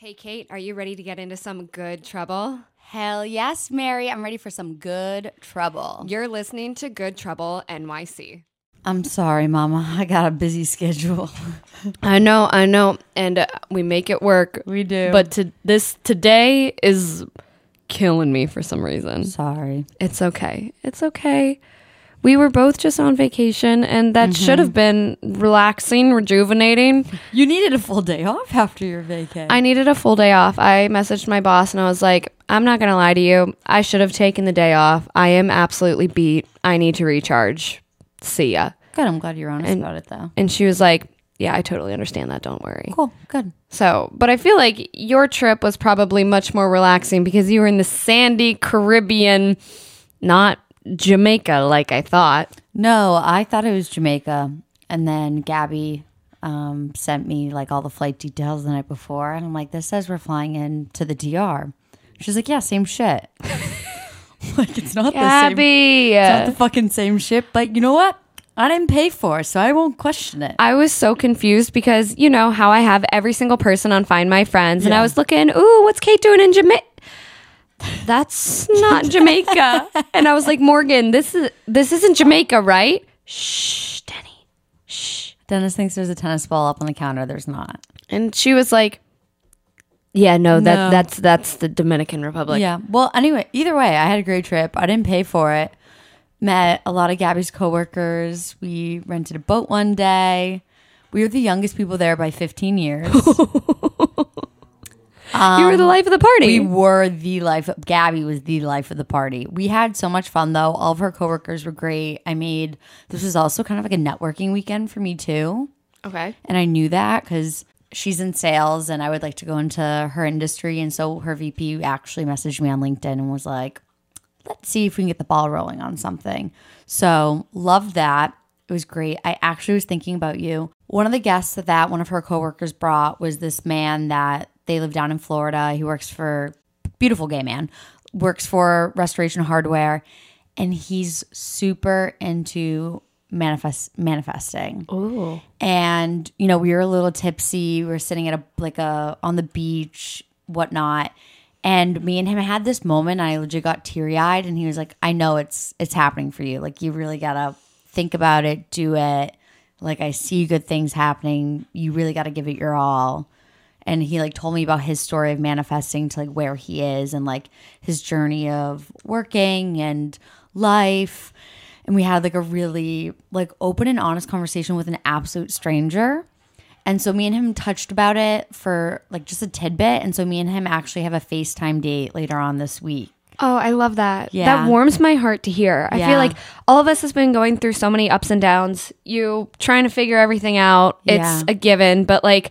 Hey, Kait, are you ready to get into some good trouble? Hell yes, Mary. I'm ready for some good trouble. You're listening to Good Trouble NYC. I'm sorry, Mama. I got a busy schedule. I know, I know, and uh, we make it work. We do. But to this today is killing me for some reason. sorry. It's okay. It's okay. We were both just on vacation, and that should mm-hmm. have been relaxing, rejuvenating. You needed a full day off after your vacation. I needed a full day off. I messaged my boss and I was like, I'm not going to lie to you. I should have taken the day off. I am absolutely beat. I need to recharge. See ya. good. I'm glad you're honest about it, though. And she was like, Yeah, I totally understand that. Don't worry. Cool. Good. So, but I feel like your trip was probably much more relaxing because you were in the sandy Caribbean, not Jamaica like I thought. No, I thought it was Jamaica, and then Gabby um, sent me like all the flight details the night before, and I'm like, "This says we're flying in to the DR." She's like, "Yeah, same shit." like it's not the same. Gabby. It's not the fucking same shit, but you know what? I didn't pay for, it, so I won't question it. I was so confused because you know how I have every single person on Find My Friends, and I was looking, ooh, what's Kait doing in Jamaica? That's not Jamaica. and I was like, Morgan, this is this isn't Jamaica, right? Shh, Denny. Shh. Dennis thinks there's a tennis ball up on the counter. There's not. And she was like, Yeah, no, that No. that's that's the Dominican Republic. yeah. Well, anyway, either way, I had a great trip. I didn't pay for it. Met a lot of Gabby's coworkers. We rented a boat one day. We were the youngest people there by 15 years. you were the um, life of the party. we were the life. Of, Gabby was the life of the party. We had so much fun though. All of her coworkers were great. I made this was also kind of like a networking weekend for me too. okay. And I knew that because she's in sales and I would like to go into her industry. And so her VP actually messaged me on LinkedIn and was like, let's see if we can get the ball rolling on something. So love that. It was great. I actually was thinking about you. One of the guests that one of her coworkers brought was this man that they live down in Florida. He works for beautiful gay man, works for Restoration Hardware, and he's super into manifest manifesting. Ooh. and you know we were a little tipsy. We were sitting at a like a on the beach whatnot. And me and him had this moment. I legit got teary-eyed and he was like i know it's it's happening for you. Like you really gotta think about it do it. Like i see good things happening. You really gotta give it your all and he like told me about his story of manifesting to like where he is and like his journey of working and life and we had like a really like open and honest conversation with an absolute stranger and so me and him touched about it for like just a tidbit and so me and him actually have a facetime date later on this week Oh, I love that. Yeah. That warms my heart to hear. I Yeah. feel like all of us has been going through so many ups and downs. You trying to figure everything out. It's Yeah. a given, but like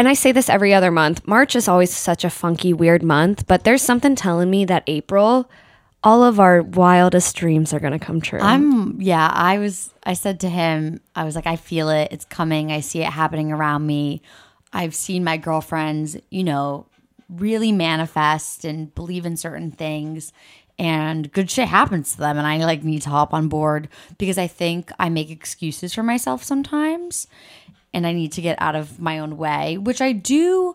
and I say this every other month. March is always such a funky weird month, but there's something telling me that April all of our wildest dreams are going to come true. i'm yeah i was i said to him i was like i feel it it's coming i see it happening around me i've seen my girlfriends you know really manifest and believe in certain things and good shit happens to them and i like need to hop on board because i think i make excuses for myself sometimes and i need to get out of my own way which i do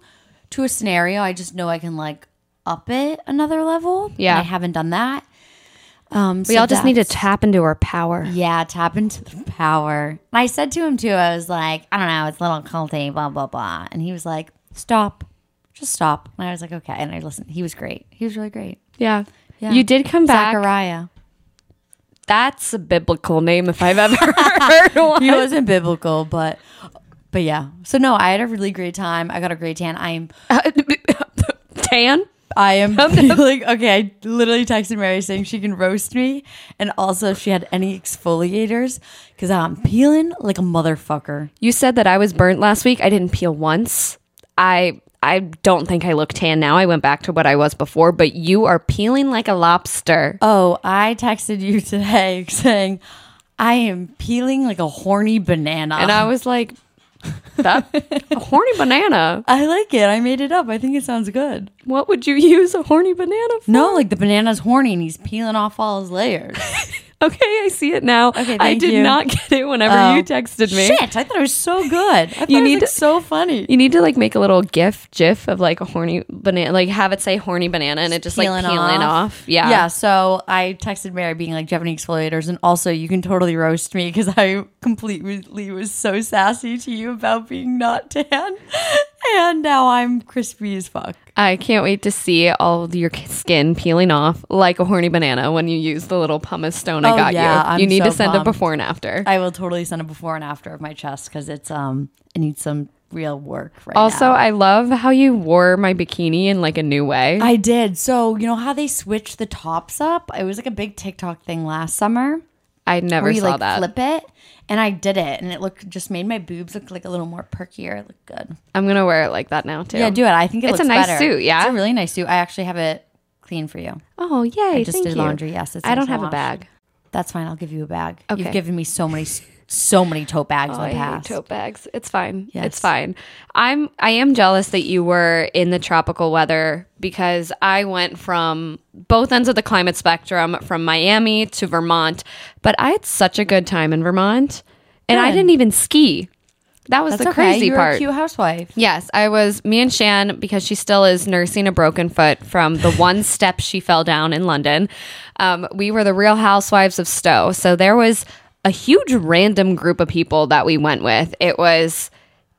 to a scenario i just know i can like up it another level and Yeah. i haven't done that um we all just need to tap into our power. yeah, tap into the power. And I said to him too, I was like, I don't know, it's a little culty, blah, blah, blah. And he was like, stop. Just stop. And I was like, okay. And I listened. He was great. He was really great. Yeah. Yeah. You did come back. Zachariah. That's a biblical name if I've ever heard one. He wasn't biblical, but but yeah. So no, I had a really great time. I got a great tan. I'm Tan? I am feeling okay. I literally texted Mary saying she can roast me, and also if she had any exfoliators, because I'm peeling like a motherfucker. You said that I was burnt last week. I didn't peel once. I I don't think I look tan now. I went back to what I was before, but you are peeling like a lobster. Oh, I texted you today saying I am peeling like a horny banana. And I was like, that a horny banana. I like it. I made it up. I think it sounds good. What would you use a horny banana for? No, like the banana's horny and he's peeling off all his layers. Okay, I see it now. Okay, I did you. not get it whenever Oh. you texted me. Shit, I thought it was so good. I thought You it was, need like, to- so funny. You need to like make a little gif, gif of like a horny banana, like have it say horny banana, and it just like peeling off. Yeah, Yeah. So I texted Mary being like, Do you have any exfoliators? And also, you can totally roast me because I completely was so sassy to you about being not tan. And now I'm crispy as fuck. I can't wait to see all your skin peeling off like a horny banana when you use the little pumice stone I Oh, got yeah, you. I'm you need to so send a before and after. I will totally send a before and after of my chest because it's, um, it needs some real work right also, now. I love how you wore my bikini in like a new way. I did. So, you know how they switched the tops up? It was like a big TikTok thing last summer. I never you saw like that. flip it. And I did it, and it looked just made my boobs look like a little more perkier. It looked good. I'm gonna wear it like that now too. Yeah, do it. I think it It's a nice better. suit, yeah? it's a really nice suit. I actually have it clean for you. Oh yay! I just did you. laundry. Yes, it's I don't have a bag. That's fine. I'll give you a bag. Okay. You've given me so many, so many tote bags Oh, in I the hate past. tote bags. It's fine. Yes. It's fine. I'm I am jealous that you were in the tropical weather because I went from both ends of the climate spectrum from Miami to Vermont, but I had such a good time in Vermont. And I didn't even ski. That was That's the okay. crazy part. a cute housewife. Yes, I was me and Shan because she still is nursing a broken foot from the one step she fell down in London. Um, we were the Real Housewives of Stowe, so there was a huge random group of people that we went with. It was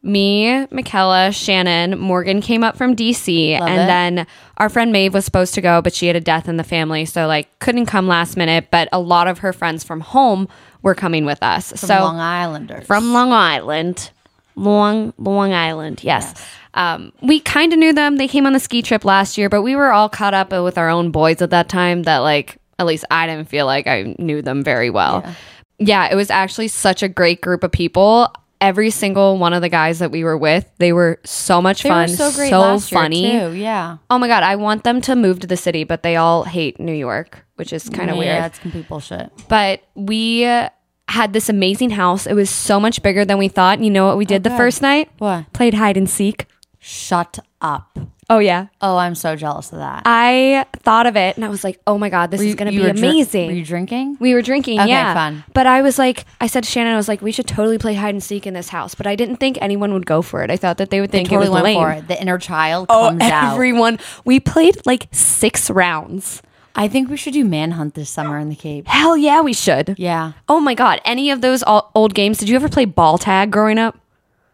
me, Michaela, Shannon, Morgan came up from DC, Love and it. then our friend Maeve was supposed to go, but she had a death in the family, so like couldn't come last minute. But a lot of her friends from home were coming with us. From so Long Islanders. from Long Island. Long Long Island, yes. Um, we kind of knew them. They came on the ski trip last year, but we were all caught up with our own boys at that time. That like, at least I didn't feel like I knew them very well. Yeah, it was actually such a great group of people. Every single one of the guys that we were with, they were so much they fun, were so great so last funny. year too. Yeah, Oh my god, I want them to move to the city, but they all hate New York, which is kind of weird. yeah, it's complete bullshit. but we uh, had this amazing house. It was so much bigger than we thought. You know what we did the first night? What? Played hide and seek. Shut up. Oh yeah. Oh, I'm so jealous of that. I thought of it and I was like, "Oh my god, this is going to be were dr- amazing." were you drinking? we were drinking, Okay, yeah. fun. But I was like, I said to Shannon, I was like, we should totally play hide and seek in this house. But I didn't think anyone would go for it. I thought that they would think totally it was went lame. for it. The inner child Oh, comes out. everyone! We played like six rounds. I think we should do manhunt this summer in the Cape. Hell yeah, we should. Yeah. Oh my god! Any of those old games? Did you ever play ball tag growing up?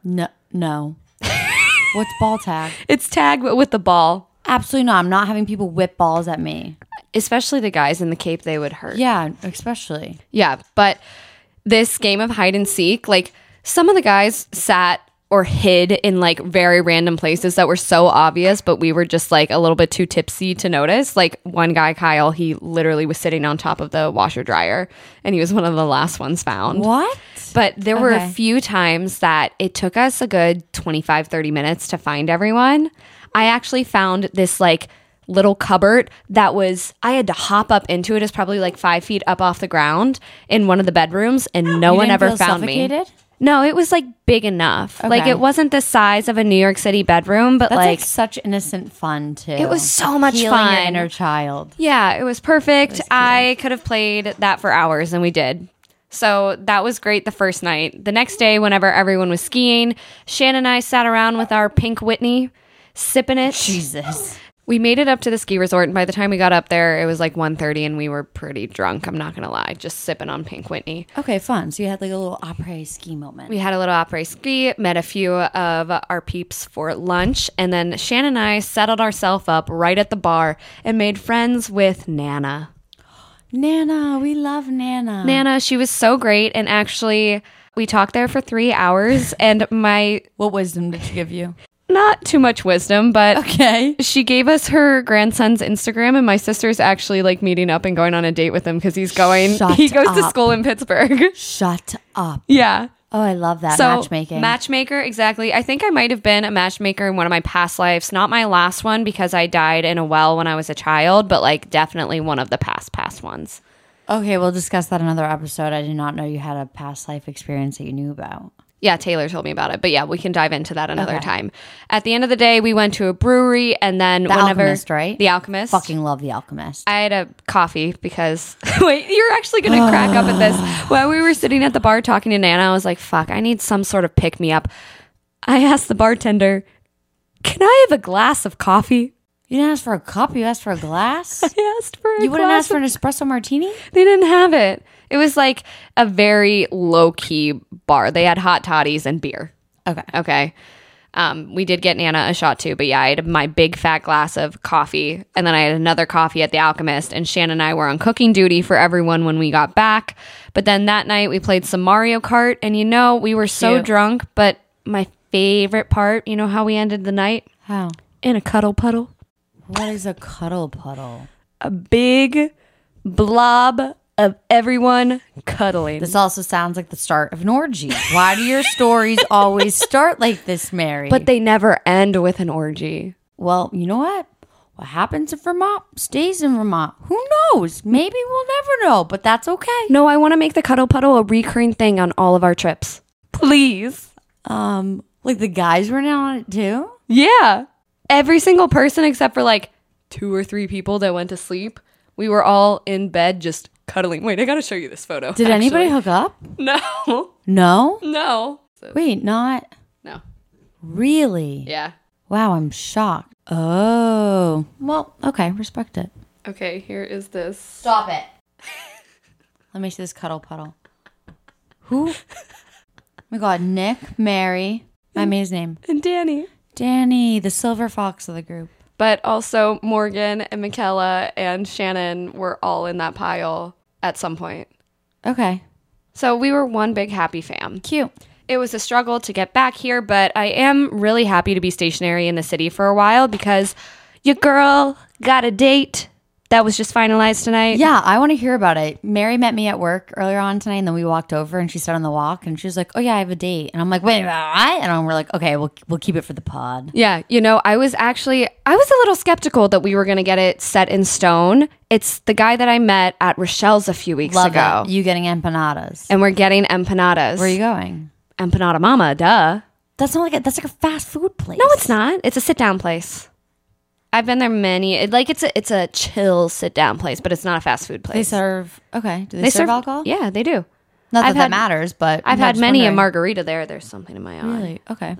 No. No. What's ball tag? It's tag but with the ball. Absolutely not. I'm not having people whip balls at me. especially the guys in the cape they would hurt Yeah, especially. yeah but this game of hide and seek like some of the guys sat or hid in like very random places that were so obvious but we were just like a little bit too tipsy to notice like one guy kyle he literally was sitting on top of the washer dryer and he was one of the last ones found What? but there were a few times that it took us a good 25, 30 minutes to find everyone. I actually found this like little cupboard that was, I had to hop up into it. It's probably like five feet up off the ground in one of the bedrooms, and no You one ever found me. No, it was like big enough. Like it wasn't the size of a New York City bedroom, but That's like, like, such innocent fun too. It was so much Healing your fun. inner child. Yeah, it was perfect. I could have played that for hours, and we did. So that was great the first night. The next day, whenever everyone was skiing, Shannon and I sat around with our pink Whitney, sipping it. Jesus. We made it up to the ski resort, and by the time we got up there, it was like 1.30 and we were pretty drunk. I'm not gonna lie, just sipping on pink Whitney. Okay, fun. So you had like a little après ski moment. We had a little après ski, met a few of our peeps for lunch, and then Shannon and I settled ourselves up right at the bar and made friends with Nana. Nana, we love Nana. Nana, she was so great. And actually, we talked there for three hours, and my What wisdom did she give you? Not too much wisdom, but Okay. she gave us her grandson's Instagram, and my sister's actually like meeting up and going on a date with him because he's going, Shut he goes to school in Pittsburgh. Shut up. yeah. Oh, I love that So matchmaking. matchmaker, exactly. I think I might have been a matchmaker in one of my past lives. Not my last one because I died in a well when I was a child, but like definitely one of the past past ones. okay, we'll discuss that another episode. I did not know you had a past life experience that you knew about. Yeah, Taylor told me about it. But yeah, we can dive into that another time. At the end of the day, we went to a brewery and then The whenever Alchemist, right? The Alchemist. Fucking love The Alchemist. I had a coffee because wait, you're actually gonna crack up at this. While we were sitting at the bar talking to Nana, I was like, "Fuck, I need some sort of pick me up." I asked the bartender, "Can I have a glass of coffee?" you didn't ask for a cup. You asked for a glass. I asked for. A you wouldn't glass ask for an espresso martini. They didn't have it. It was like a very low key bar. They had hot toddies and beer. Okay. Okay. Um, we did get Nana a shot too, but yeah, I had my big fat glass of coffee, and then I had another coffee at the Alchemist. And Shannon and I were on cooking duty for everyone when we got back. But then that night we played some Mario Kart, and you know we were so Cute. drunk. But my favorite part, you know how we ended the night How? in a cuddle puddle, What is a cuddle puddle? a big blob of everyone cuddling. This also sounds like the start of an orgy. Why do your stories always start like this, Mary? but they never end with an orgy. well, you know what? What happens in Vermont stays in Vermont. Who knows? Maybe we'll never know, but that's okay. No, I want to make the cuddle puddle a recurring thing on all of our trips. Please. Um, like the guys were now on it too. Yeah. Every single person except for like two or three people that went to sleep. We were all in bed just cuddling. Wait, I got to show you this photo. Did anybody hook up? No. No. No. So- Wait, not no. really. Yeah. Wow, I'm shocked. Oh, well, okay, respect it. Okay, here is this. Stop it. Let me see this cuddle puddle. Who? Oh my God, Nick, Mary. I made his name. And Danny. Danny, the silver fox of the group. But also Morgan and Michaela and Shannon were all in that pile at some point. Okay, So we were one big happy fam. cute. It was a struggle to get back here, but I am really happy to be stationary in the city for a while because your girl got a date that was just finalized tonight. Yeah, I want to hear about it. Mary met me at work earlier on tonight, and then we walked over, and she said on the walk, and she was like, "Oh yeah, I have a date," and I'm like, "Wait, what?" And we're like, "Okay, we'll we'll keep it for the pod." Yeah, you know, I was actually I was a little skeptical that we were going to get it set in stone. It's the guy that I met at Rochelle's a few weeks Love ago. it. You getting empanadas? and we're getting empanadas. Where are you going? Empanada Mama, duh. That's not like a, that's like a fast food place. No, it's not. It's a sit down place. I've been there many. It, like it's a it's a chill sit down place, but it's not a fast food place. They serve. Okay, do they, serve, alcohol? Yeah, they do. Not that I've that had- matters, but I've had many a margarita there. There's something in my eye. Really? Okay.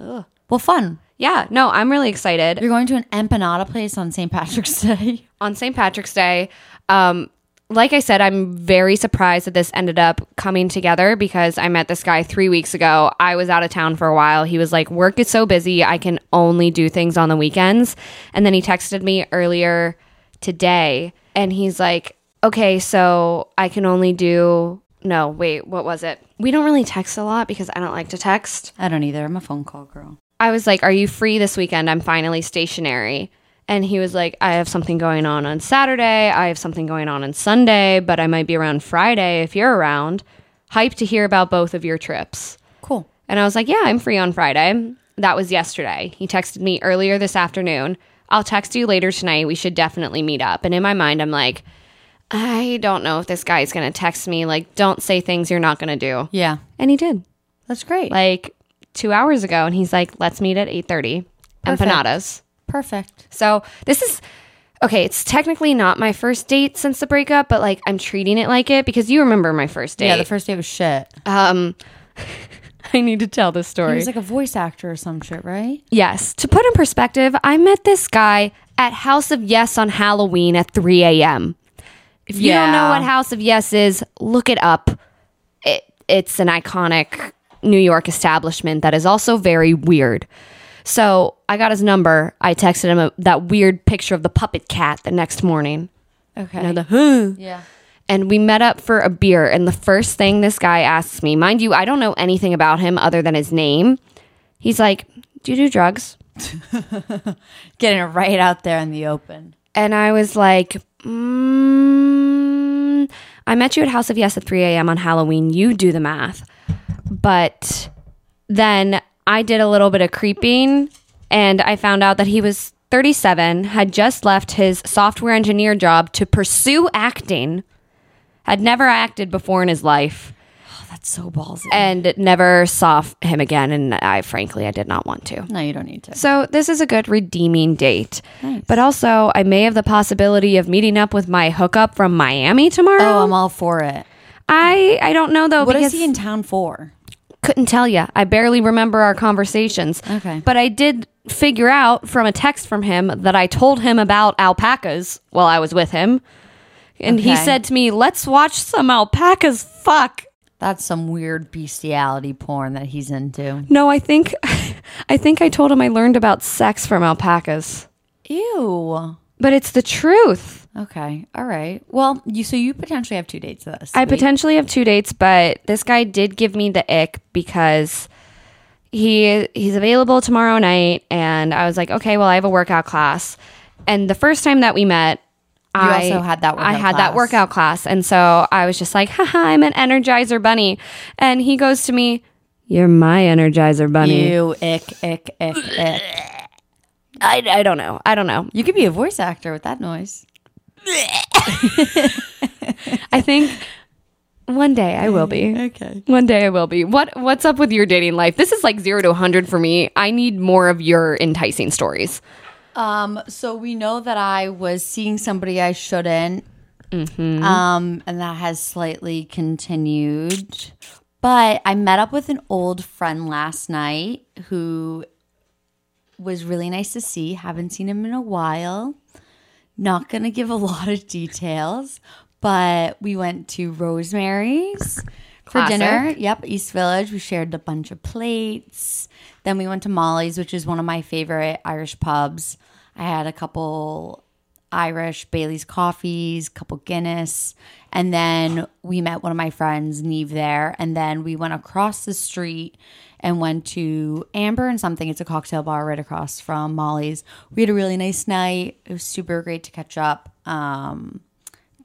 Well, fun. Yeah, no, I'm really excited. You're going to an empanada place on St. Patrick's Day. On St. Patrick's Day, um, like I said, I'm very surprised that this ended up coming together because I met this guy three weeks ago. I was out of town for a while. He was like, Work is so busy, I can only do things on the weekends. And then he texted me earlier today and he's like, Okay, so I can only do. No, wait, what was it? We don't really text a lot because I don't like to text. I don't either. I'm a phone call girl. I was like, Are you free this weekend? I'm finally stationary. And he was like, I have something going on on Saturday. I have something going on on Sunday, but I might be around Friday if you're around. Hype to hear about both of your trips. Cool. And I was like, Yeah, I'm free on Friday. That was yesterday. He texted me earlier this afternoon. I'll text you later tonight. We should definitely meet up. And in my mind, I'm like, I don't know if this guy's going to text me. Like, don't say things you're not going to do. Yeah, And he did that's great. like two hours ago. And he's like, let's meet at 8.30. Perfect. Empanadas. Perfect. So this is okay. It's technically not my first date since the breakup, but like I'm treating it like it because you remember my first date. Yeah, the first day was shit. um, I need to tell this story. He was like a voice actor or some shit, right? yes, to put in perspective, I met this guy at House of Yes on Halloween at 3 a.m. If you don't know what House of Yes is, look it up. It, it's an iconic New York establishment that is also very weird. So I got his number. I texted him a, that weird picture of the puppet cat the next morning. Okay. You know, the huh. yeah. And we met up for a beer. And the first thing this guy asks me, mind you, I don't know anything about him other than his name. He's like, Do you do drugs? Getting it right out there in the open. And I was like, mm, I met you at House of Yes at 3 a.m. on Halloween. You do the math. But then I did a little bit of creeping and I found out that he was 37, had just left his software engineer job to pursue acting, had never acted before in his life. Oh, That's so ballsy. and never saw him again. And I, frankly, I did not want to. no, you don't need to. So this is a good redeeming date. Nice. But also, I may have the possibility of meeting up with my hookup from Miami tomorrow. Oh, I'm all for it. I I don't know though What is he in town for? Couldn't tell you. I barely remember our conversations. Okay. But I did figure out from a text from him that I told him about alpacas while I was with him. And he Okay. said to me, "Let's watch some alpacas fuck." That's some weird bestiality porn that he's into. No, I think I think I told him I learned about sex from alpacas. Ew. But it's the truth. Okay. All right. Well, you so you potentially have two dates this. I week. potentially have two dates, but this guy did give me the ick because he he's available tomorrow night, and I was like, okay, well, I have a workout class, and the first time that we met. I also had that I had that workout class, and so I was just like, "Haha, I'm an Energizer Bunny," and he goes to me, "You're my Energizer Bunny." You ick, ick, ick, ick. I, I don't know. I don't know. You could be a voice actor with that noise. I think one day I will be. Okay. One day I will be. What What's up with your dating life? This is like zero to hundred for me. I need more of your enticing stories. Um, so we know that I was seeing somebody I shouldn't. Um, and that has slightly continued. But I met up with an old friend last night who was really nice to see. Haven't seen him in a while. Not going to give a lot of details, but we went to Rosemary's for Classic. dinner. Yep, East Village. We shared a bunch of plates. Then we went to Molly's, which is one of my favorite Irish pubs. I had a couple Irish Bailey's coffees, a couple Guinness, and then we met one of my friends, Neve, there. And then we went across the street and went to Amber and something. It's a cocktail bar right across from Molly's. We had a really nice night. It was super great to catch up. Um,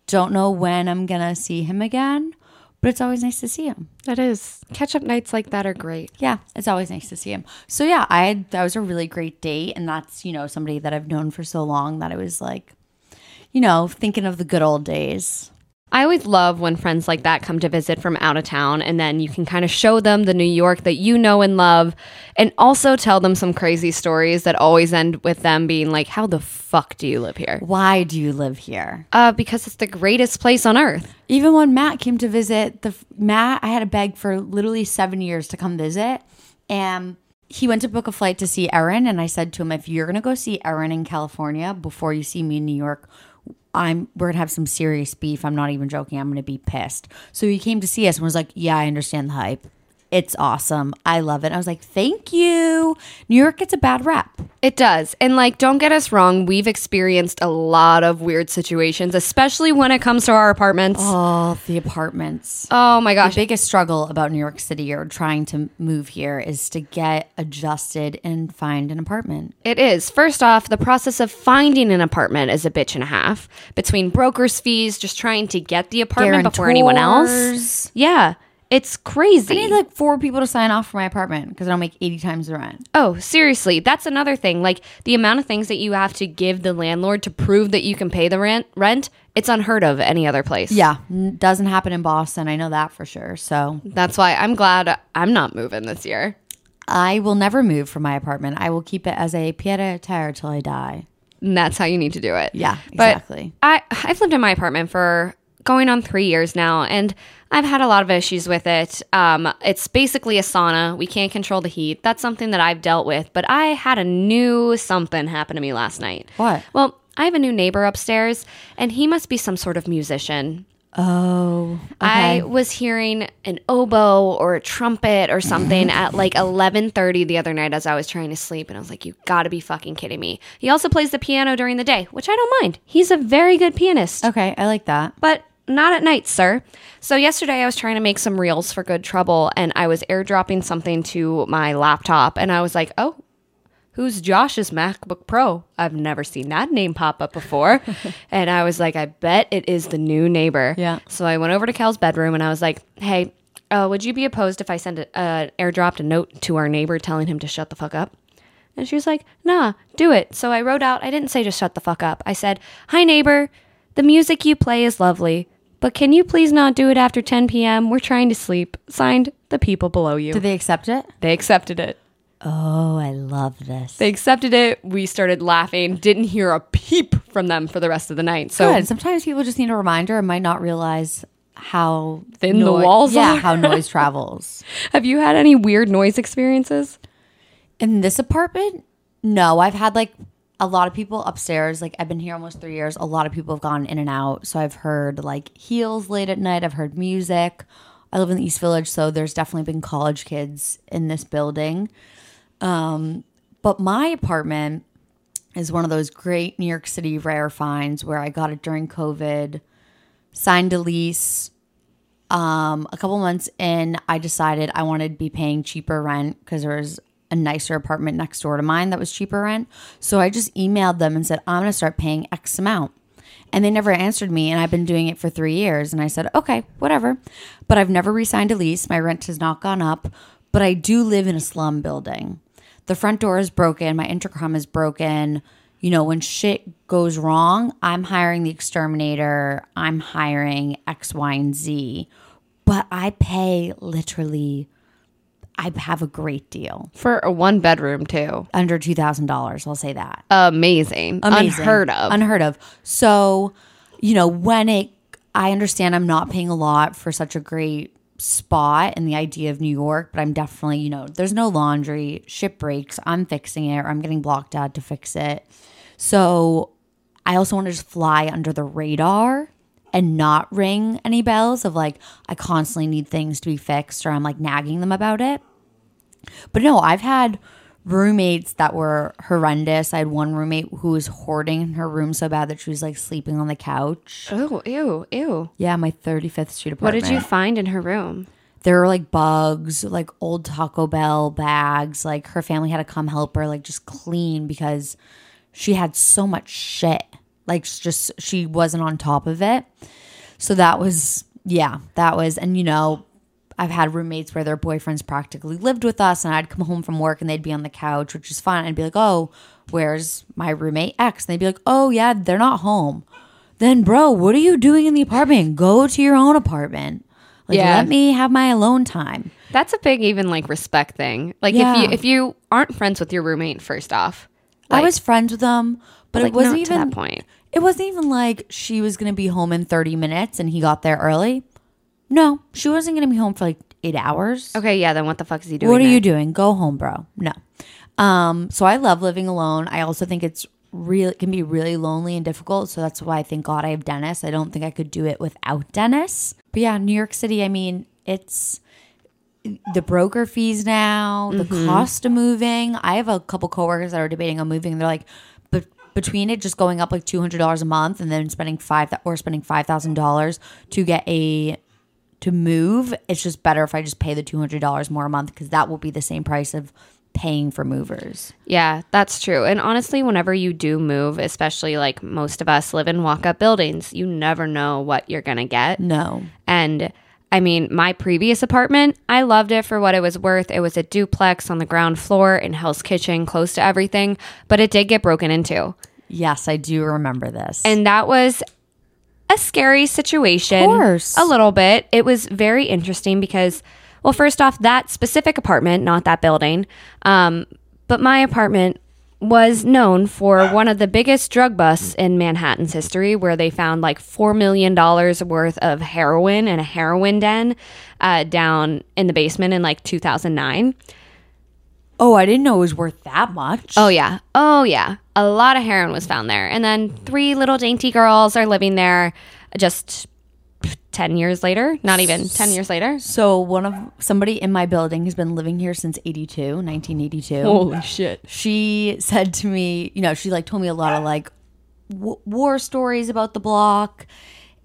don't know when I'm gonna see him again, but it's always nice to see him. That is catch up nights like that are great. Yeah, it's always nice to see him. So yeah, I had, that was a really great date, and that's you know somebody that I've known for so long that I was like, you know, thinking of the good old days. I always love when friends like that come to visit from out of town, and then you can kind of show them the New York that you know and love, and also tell them some crazy stories that always end with them being like, "How the fuck do you live here?" Why do you live here? Uh, because it's the greatest place on earth. Even when Matt came to visit, the Matt I had to beg for literally seven years to come visit, and he went to book a flight to see Erin, and I said to him, if you're gonna go see Erin in California before you see me in New York, I'm we're gonna have some serious beef. I'm not even joking. I'm gonna be pissed. So he came to see us and was like, "Yeah, I understand the hype. It's awesome. I love it." I was like, "Thank you." New York gets a bad rap. It does. And like, don't get us wrong, we've experienced a lot of weird situations, especially when it comes to our apartments. Oh, the apartments. Oh my gosh. The biggest struggle about New York City or trying to move here is to get adjusted and find an apartment. It is. First off, the process of finding an apartment is a bitch and a half between broker's fees, just trying to get the apartment before anyone else. Yeah, it's crazy. I need like four people to sign off for my apartment because I don't make 80 times the rent. oh, seriously, that's another thing. Like the amount of things that you have to give the landlord to prove that you can pay the rent, rent, it's unheard of any other place. Yeah, n- doesn't happen in Boston. I know that for sure. So That's why I'm glad I'm not moving this year. I will never move from my apartment. I will keep it as a pied a terre till I die. And that's how you need to do it. Yeah, But exactly. I I've lived in my apartment for going on three years now, and I've had a lot of issues with it. Um, it's basically a sauna. We can't control the heat. That's something that I've dealt with. But I had a new something happen to me last night. What? Well, I have a new neighbor upstairs, and he must be some sort of musician. Oh, I was hearing an oboe or a trumpet or something at like 11:30 the other night as I was trying to sleep and I was like you got to be fucking kidding me. He also plays the piano during the day, which I don't mind. He's a very good pianist. okay. I like that. But not at night, sir. So yesterday I was trying to make some reels for Good Trouble and I was airdropping something to my laptop and I was like, "Oh, who's Josh's MacBook Pro? I've never seen that name pop up before." and I was like, "I bet it is the new neighbor." Yeah. So I went over to Kel's bedroom and I was like, "Hey, uh, would you be opposed if I send a uh, airdropped a note to our neighbor telling him to shut the fuck up?" And she was like, "Nah, do it." So I wrote out. I didn't say just shut the fuck up. I said, "Hi neighbor, the music you play is lovely, but can you please not do it after 10 p.m.? We're trying to sleep. Signed, the people below you. Did they accept it? they accepted it. Oh, I love this. They accepted it. We started laughing. Didn't hear a peep from them for the rest of the night. So Good. Sometimes people just need a reminder and might not realize how Thin the walls are. Yeah, are. how noise travels. have you had any weird noise experiences? In this apartment, no. I've had like a lot of people upstairs. Like I've been here almost three years. A lot of people have gone in and out. So I've heard like heels late at night. I've heard music. I live in the East Village, so there's definitely been college kids in this building. Um, but my apartment is one of those great New York City rare finds where I got it during COVID, signed a lease. Um, a couple months in, I decided I wanted to be paying cheaper rent because there was a nicer apartment next door to mine that was cheaper rent. So I just emailed them and said, I'm going to start paying X amount. And they never answered me. And I've been doing it for three years. And I said, okay, whatever. But I've never re signed a lease. My rent has not gone up. But I do live in a slum building. The front door is broken. My intercom is broken. You know, when shit goes wrong, I'm hiring the exterminator. I'm hiring X, Y, and Z. But I pay literally, I have a great deal. For a one bedroom, too. Under $2,000, I'll say that. Amazing. Amazing. Unheard of. Unheard of. So, you know, when it, I understand I'm not paying a lot for such a great spot and the idea of New York, but I'm definitely, you know, there's no laundry, ship breaks, I'm fixing it, or I'm getting blocked out to fix it. So I also want to just fly under the radar and not ring any bells of like, I constantly need things to be fixed or I'm like nagging them about it. But no, I've had roommates that were horrendous. I had one roommate who was hoarding in her room so bad that she was like sleeping on the couch. oh, ew, ew. Yeah, my 35th Street apartment. What apartment. did you find in her room? There were like bugs, like old Taco Bell bags. Like her family had to come help her, like just clean because she had so much shit. Like just she wasn't on top of it. So that was, yeah, that was, and you know, I've had roommates where their boyfriends practically lived with us, and I'd come home from work and they'd be on the couch, which is fine. I'd be like, oh, where's my roommate X? And they'd be like, oh, yeah, they're not home. Then, bro, what are you doing in the apartment? Go to your own apartment. Like, Yeah. let me have my alone time. That's a big, even like respect thing. Like Yeah. if you if you aren't friends with your roommate, first off, I was friends with them, but like it wasn't even to that point. It wasn't even like she was gonna be home in thirty minutes and he got there early. No, she wasn't gonna be home for like eight hours. Okay, yeah. Then what the fuck is he doing? What are there? you doing? Go home, bro. No. Um, so I love living alone. I also think it's real it can be really lonely and difficult. So that's why I thank God I have Dennis. I don't think I could do it without Dennis. But yeah, New York City, I mean, it's the broker fees now, the cost of moving. I have a couple coworkers that are debating on moving. They're like, but between it just going up like two hundred dollars a month and then spending five or spending five thousand dollars to get a to move, it's just better if I just pay the two hundred dollars more a month because that will be the same price of paying for movers. Yeah, that's true. And honestly, whenever you do move, especially like most of us live in walk up buildings, you never know what you're going to get. No, And I mean, my previous apartment, I loved it for what it was worth. It was a duplex on the ground floor in Hell's Kitchen, close to everything, but it did get broken into. yes, I do remember this. And that was a scary situation. Of course. A little bit. It was very interesting because, well, first off, that specific apartment, not that building, um, but my apartment was known for one of the biggest drug busts in Manhattan's history, where they found like $4 million worth of heroin in a heroin den uh, down in the basement in like 2009. Oh, I didn't know it was worth that much. Oh yeah. Oh yeah. A lot of heroin was found there. And then three little dainty girls are living there just 10 years later, not even 10 years later. So one of somebody in my building has been living here since 82, 1982. Holy shit. She said to me, you know, she like told me a lot of like w- war stories about the block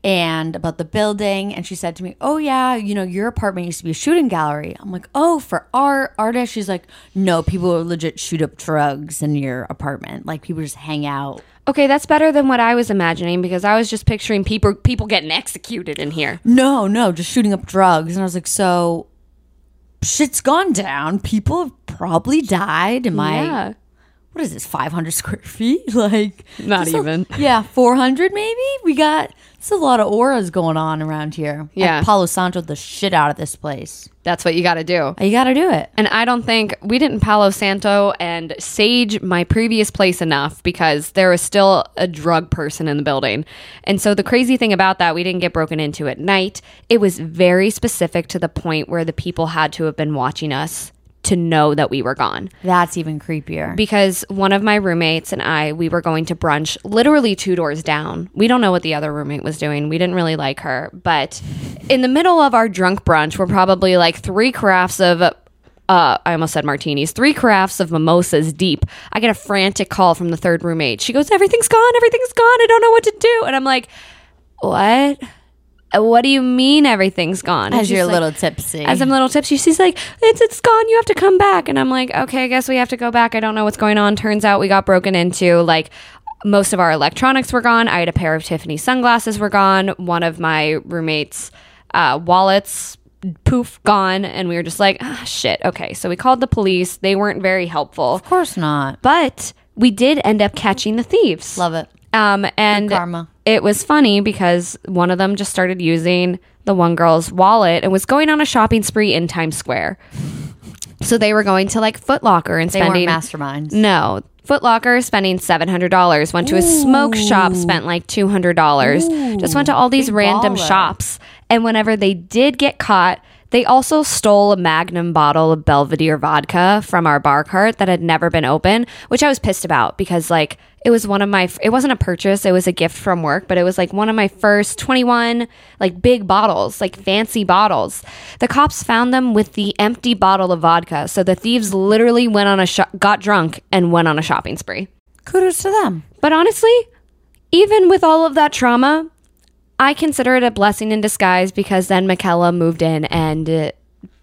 and about the building and she said to me, "Oh yeah, you know, your apartment used to be a shooting gallery." I'm like, "Oh, for art, artists?" She's like, "No, people legit shoot up drugs in your apartment. Like people just hang out." Okay, that's better than what I was imagining because I was just picturing people people getting executed in here. No, no, just shooting up drugs. And I was like, "So shit's gone down. People have probably died. Am I Yeah. What is this 500 square feet like Not just a- even. yeah 400 maybe we got it's a lot of auras going on around here Yeah. Palo santo the shit out of this place That's what you got to do. you gotta do it And I don't think we didn't Palo Santo and sage my previous place enough because there was still a drug person in the building. And so the crazy thing about that, we didn't get broken into at night. It was very specific to the point where the people had to have been watching us to know that we were gone. that's even creepier Because one of my roommates and I, we were going to brunch literally two doors down. We don't know what the other roommate was doing. We didn't really like her. But in the middle of our drunk brunch, we're probably like three carafes of, uh, I almost said martinis, three carafes of mimosas deep. I get a frantic call from the third roommate. She goes, Everything's gone. Everything's gone. I don't know what to do. And I'm like, What? What do you mean everything's gone? As you're a like- little tipsy as I'm a little tipsy, she's like, "It's it's gone. You have to come back." And I'm like, "Okay, I guess we have to go back. I don't know what's going on." Turns out we got broken into. Like most of our electronics were gone. I had a pair of Tiffany sunglasses were gone. One of my roommates' uh, wallets, poof, gone. And we were just like, ah, "Shit." Okay, so we called the police. They weren't very helpful, of course not but we did end up catching the thieves. love it Um, and karma. It was funny because one of them just started using the one girl's wallet and was going on a shopping spree in Times Square. So they were going to like Foot Locker and spending masterminds no. Foot Locker spending seven hundred dollars. Went to a smoke shop, spent like two hundred dollars. Just went to all these big random baller. shops. And whenever they did get caught, they also stole a magnum bottle of Belvedere vodka from our bar cart that had never been open, which I was pissed about because like it was one of my it wasn't a purchase, it was a gift from work, but it was like one of my first 21 like big bottles, like fancy bottles. The cops found them with the empty bottle of vodka. So the thieves literally went on a sho- got drunk and went on a shopping spree. kudos to them But honestly, even with all of that trauma, I consider it a blessing in disguise because then Michaela moved in and uh,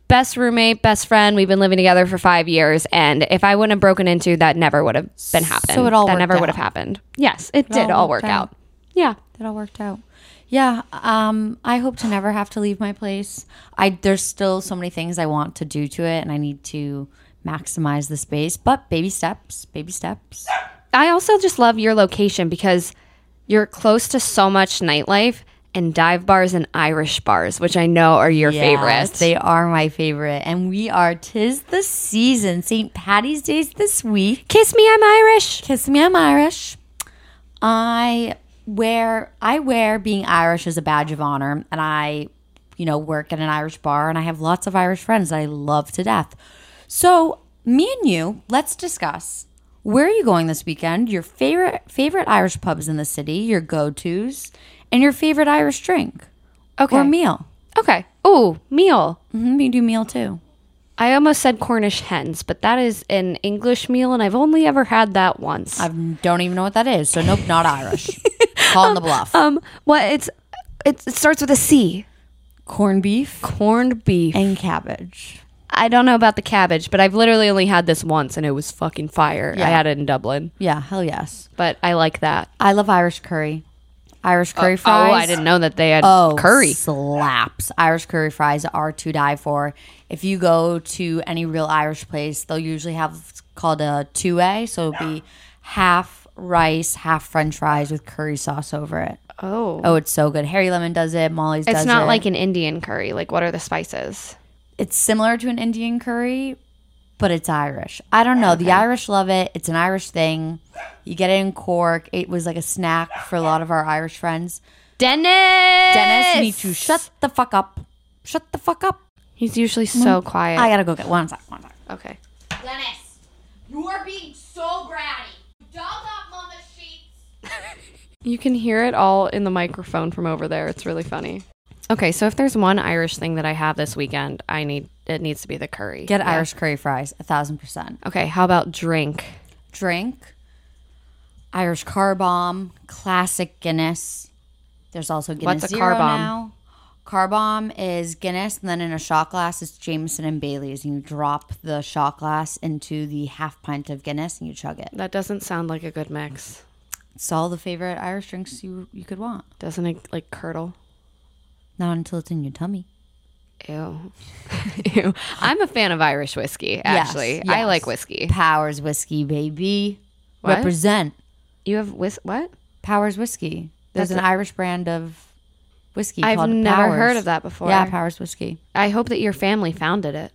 best roommate, best friend. We've been living together for five years, and if I wouldn't have broken into, that never would have been happened. So it all that never would have happened. Yes, it, did all all work out. out. Yeah. It all worked out. Yeah, um, I hope to never have to leave my place. I there's still so many things I want to do to it, and I need to maximize the space. But baby steps, baby steps. I also just love your location because you're close to so much nightlife and dive bars and Irish bars, which I know are your Yes, favorites. They are my favorite, and we are. Tis the season. St. Patty's Day's this week. Kiss me, I'm Irish. Kiss me, I'm Irish. I wear I wear being Irish as a badge of honor, and I, you know, work at an Irish bar, and I have lots of Irish friends that I love to death. So me and you, let's discuss. Where are you going this weekend? Your favorite favorite Irish pubs in the city, your go tos, and your favorite Irish drink Okay. or meal. Okay. Ooh, meal. Mm-hmm, we do meal too. I almost said Cornish hens, but that is an English meal, and I've only ever had that once. I don't even know what that is. So nope, not Irish. Calling the bluff. um, what it's, it's it starts with a C. Corned beef Corned beef. and cabbage. I don't know about the cabbage, but I've literally only had this once, and it was fucking fire. Yeah. I had it in Dublin, Yeah, hell yes. but I like that. I love Irish curry. Irish curry fries. Oh, I didn't know that they had Oh, curry. slaps. Irish curry fries are to die for. If you go to any real Irish place, they'll usually have called a two A, so it'll be half rice, half French fries with curry sauce over it. Oh, Oh, it's so good. Harry Lemon does it. Molly's it's does not like an Indian curry. Like, what are the spices? it's similar to an Indian curry, but it's Irish. I don't know. The Irish love it. It's an Irish thing. You get it in Cork. It was like a snack for a lot of our Irish friends. Dennis. Dennis, you need to shut the fuck up. Shut the fuck up. He's usually so quiet. I gotta go get one sec. One sec. okay. Dennis, you are being so bratty. Dog up on the sheets. You can hear it all in the microphone from over there. It's really funny. Okay, so if there's one Irish thing that I have this weekend, I need it needs to be the curry. Get Yeah. Irish curry fries, a thousand percent. Okay, how about drink? Drink, Irish car bomb, classic Guinness. There's also Guinness What's a Zero car bomb? now. Car bomb is Guinness, and then in a shot glass, it's Jameson and Bailey's. And you drop the shot glass into the half pint of Guinness, and you chug it. That doesn't sound like a good mix. It's all the favorite Irish drinks you you could want. Doesn't it like curdle? Not until it's in your tummy. Ew. Ew. I'm a fan of Irish whiskey, actually. Yes, I like whiskey. Powers whiskey, baby. What? Represent You have whis what? Powers whiskey. There's That's an Irish brand of whiskey. I've never Powers. heard of that before. Yeah, Powers whiskey. I hope that your family founded it.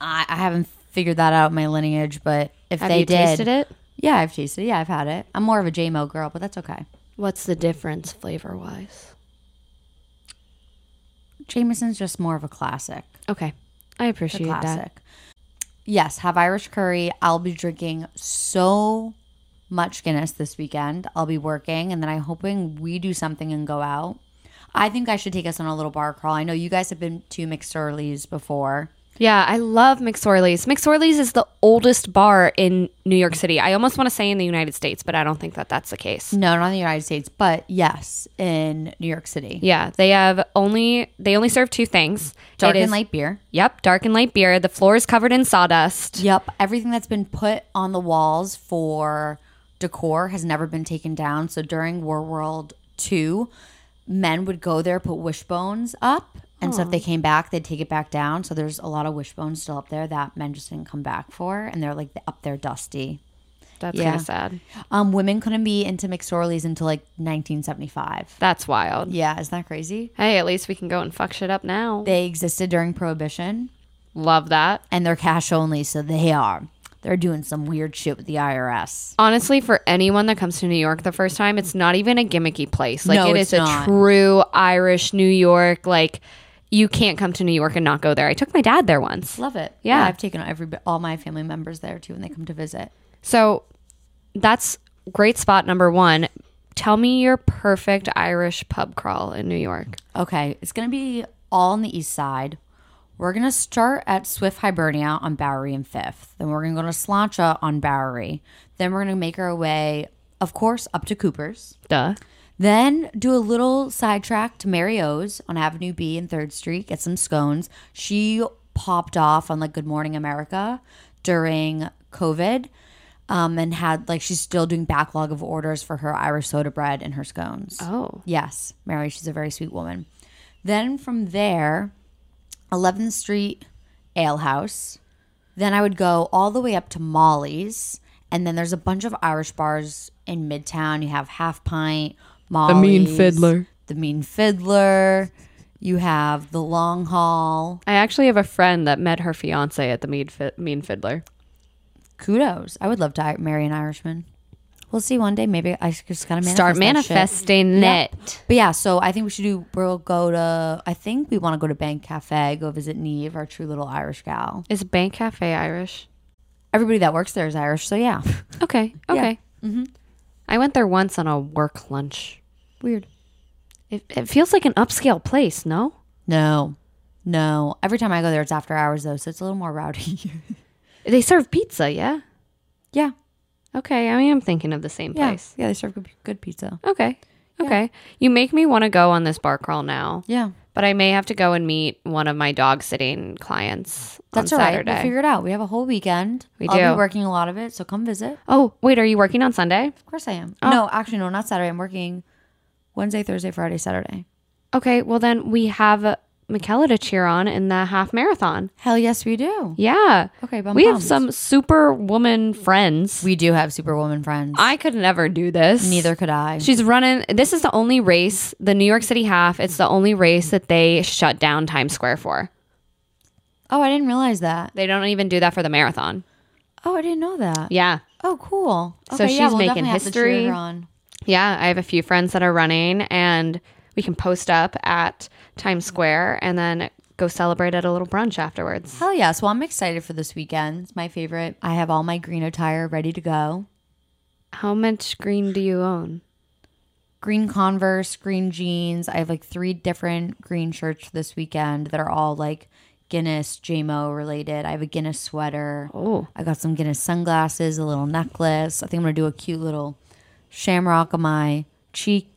I, I haven't figured that out in my lineage, but if Have they you did, tasted it? yeah, I've tasted it. Yeah, I've had it. I'm more of a JMO girl, but that's okay. What's the difference flavor wise? Jameson's just more of a classic. Okay. I appreciate that. Yes, have Irish curry. I'll be drinking so much Guinness this weekend. I'll be working, and then I'm hoping we do something and go out. I think I should take us on a little bar crawl. I know you guys have been to McSorley's before. Yeah, I love McSorley's. McSorley's is the oldest bar in New York City. I almost want to say in the United States, but I don't think that that's the case. No, not in the United States, but yes, in New York City. Yeah, they have only they only serve two things. Dark It and is- light beer. Yep, dark and light beer. The floor is covered in sawdust. Yep, everything that's been put on the walls for decor has never been taken down. So during War World 2, men would go there, put wishbones up, and so if they came back, they'd take it back down. So there's a lot of wishbones still up there that men just didn't come back for, and they're like up there dusty. That's Yeah. kind of sad. Um, women couldn't be into McSorley's until like 1975. That's wild. Yeah, isn't that crazy? Hey, at least we can go and fuck shit up now. They existed during Prohibition, Love that. and they're cash only, so they are. They're doing some weird shit with the IRS. Honestly, for anyone that comes to New York the first time, it's not even a gimmicky place. Like No, it is a true Irish New York. Like you can't come to New York and not go there. I took my dad there once. Love it. Yeah. I've taken every all my family members there too when they come to visit. So that's great spot number one. Tell me your perfect Irish pub crawl in New York. Okay, it's gonna be all on the east side. We're gonna start at Swift Hibernian on Bowery and Fifth. Then we're gonna go to Slainte on Bowery. Then we're gonna make our way, of course, up to Cooper's. Duh. Then do a little sidetrack to Mary O's on Avenue B and Third Street. Get some scones. She popped off on like Good Morning America during COVID, um, and had like she's still doing backlog of orders for her Irish soda bread and her scones. Oh. Yes, Mary, she's a very sweet woman. Then from there, 11th Street Ale House. Then I would go all the way up to Molly's. And then there's a bunch of Irish bars in Midtown. You have Half Pint, Molly's. Mean Fiddler. The Mean Fiddler. You have The Long Haul. I actually have a friend that met her fiance at the Mean, Fi- mean Fiddler. Kudos. I would love to marry an Irishman. We'll see one day. Maybe I just gotta manifest Start that shit. manifesting Yeah. it. But yeah, so I think we should do. We'll go to. I think we want to go to Bank Cafe. Go visit Neve, our true little Irish gal. Is Bank Cafe Irish? Everybody that works there is Irish, so yeah. Okay. Okay. Mm-hmm. I went there once on a work lunch. Weird. It, it feels like an upscale place, no? No, no. Every time I go there, it's after hours though, so it's a little more rowdy. They serve pizza, yeah? yeah, Okay. I mean, I'm thinking of the same yeah, place. yeah. They serve good, good pizza. Okay. Okay. You make me want to go on this bar crawl now, Yeah, but I may have to go and meet one of my dog sitting clients that's on all right. Saturday. We'll figure it out. We have a whole weekend. We I'll do. be working a lot of it, so come visit. oh, wait. Are you working on Sunday? Of course I am. Oh. No, actually, no, not Saturday. I'm working Wednesday, Thursday, Friday, Saturday. Okay. Well, then we have Michaela to cheer on in the half marathon. Hell yes, we do. Yeah. Okay, bum we have bums. some super woman friends. We do have Superwoman friends. I could never do this. Neither could I. She's running. This is the only race, the New York City half. It's the only race that they shut down Times Square for. oh, I didn't realize that. They don't even do that for the marathon. Oh, I didn't know that. Yeah. Oh, cool. So Okay, yeah, she's we'll making definitely have to cheer history. Yeah. I have a few friends that are running, and we can post up at Times Square and then go celebrate at a little brunch afterwards. Hell yes. Well, I'm excited for this weekend. It's my favorite. I have all my green attire ready to go. How much green do you own? Green Converse, green jeans. I have like three different green shirts this weekend that are all like Guinness JMO related. I have a Guinness sweater. Oh. I got some Guinness sunglasses, a little necklace. I think I'm gonna do a cute little shamrock on my cheek.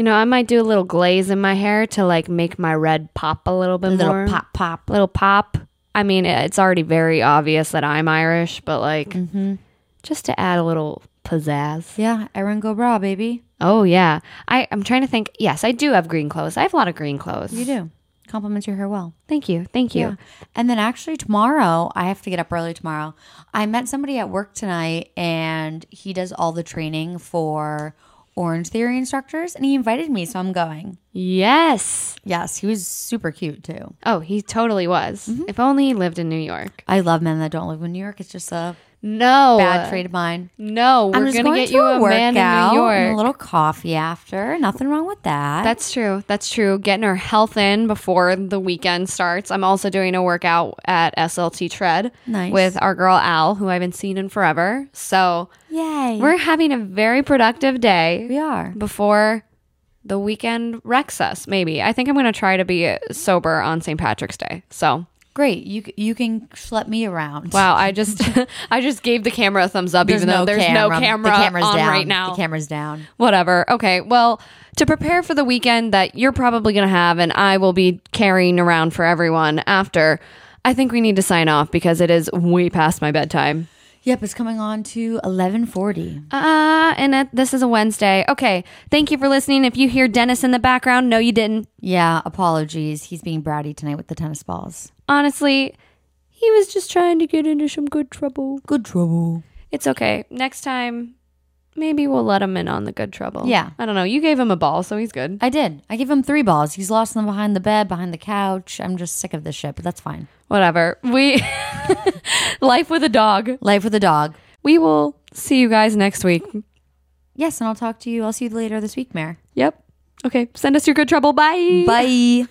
You know, I might do a little glaze in my hair to like make my red pop a little bit A little more. pop pop. little pop. I mean, it's already very obvious that I'm Irish, but like Mm-hmm. just to add a little pizzazz. Yeah, Erin go bragh, baby. Oh yeah, I I'm trying to think. Yes, I do have green clothes. I have a lot of green clothes. You do. compliments your hair well. Thank you. Thank you. Yeah. And then actually tomorrow, I have to get up early tomorrow. I met somebody at work tonight and he does all the training for Orange Theory instructors and he invited me, so I'm going. Yes. Yes, he was super cute too. Oh, he totally was. Mm-hmm. If only he lived in New York. I love men that don't live in New York. It's just a No. bad trade of mine. No, we're I'm just gonna going get to you a a man in New York. a little coffee after. Nothing wrong with that. That's true. That's true. Getting our health in before the weekend starts. I'm also doing a workout at SLT Tread Nice. with our girl Al, who I haven't seen in forever. So Yay. we're having a very productive day we are. before the weekend wrecks us. Maybe I think I'm going to try to be sober on St. Patrick's Day. So Great. You you can schlep me around. wow, I just I just gave the camera a thumbs up, There's even though no there's camera. no camera the camera's on down. right now. The camera's down. Whatever. Okay. Well, to prepare for the weekend that you're probably going to have and I will be carrying around for everyone after, I think we need to sign off because it is way past my bedtime. Yep, it's coming on to 11:40. Uh, and it, this is a Wednesday. Okay. Thank you for listening. If you hear Dennis in the background, no, you didn't. Yeah, apologies. He's being bratty tonight with the tennis balls. Honestly, he was just trying to get into some good trouble. Good trouble. It's okay. Next time, maybe we'll let him in on the good trouble. Yeah. I don't know. You gave him a ball, so he's good. I did. I gave him three balls. He's lost them behind the bed, behind the couch. I'm just sick of this shit, but that's fine. Whatever. We, life with a dog. Life with a dog. We will see you guys next week. Yes, and I'll talk to you. I'll see you later this week, Mare. Yep. Okay. Send us your good trouble. Bye. Bye.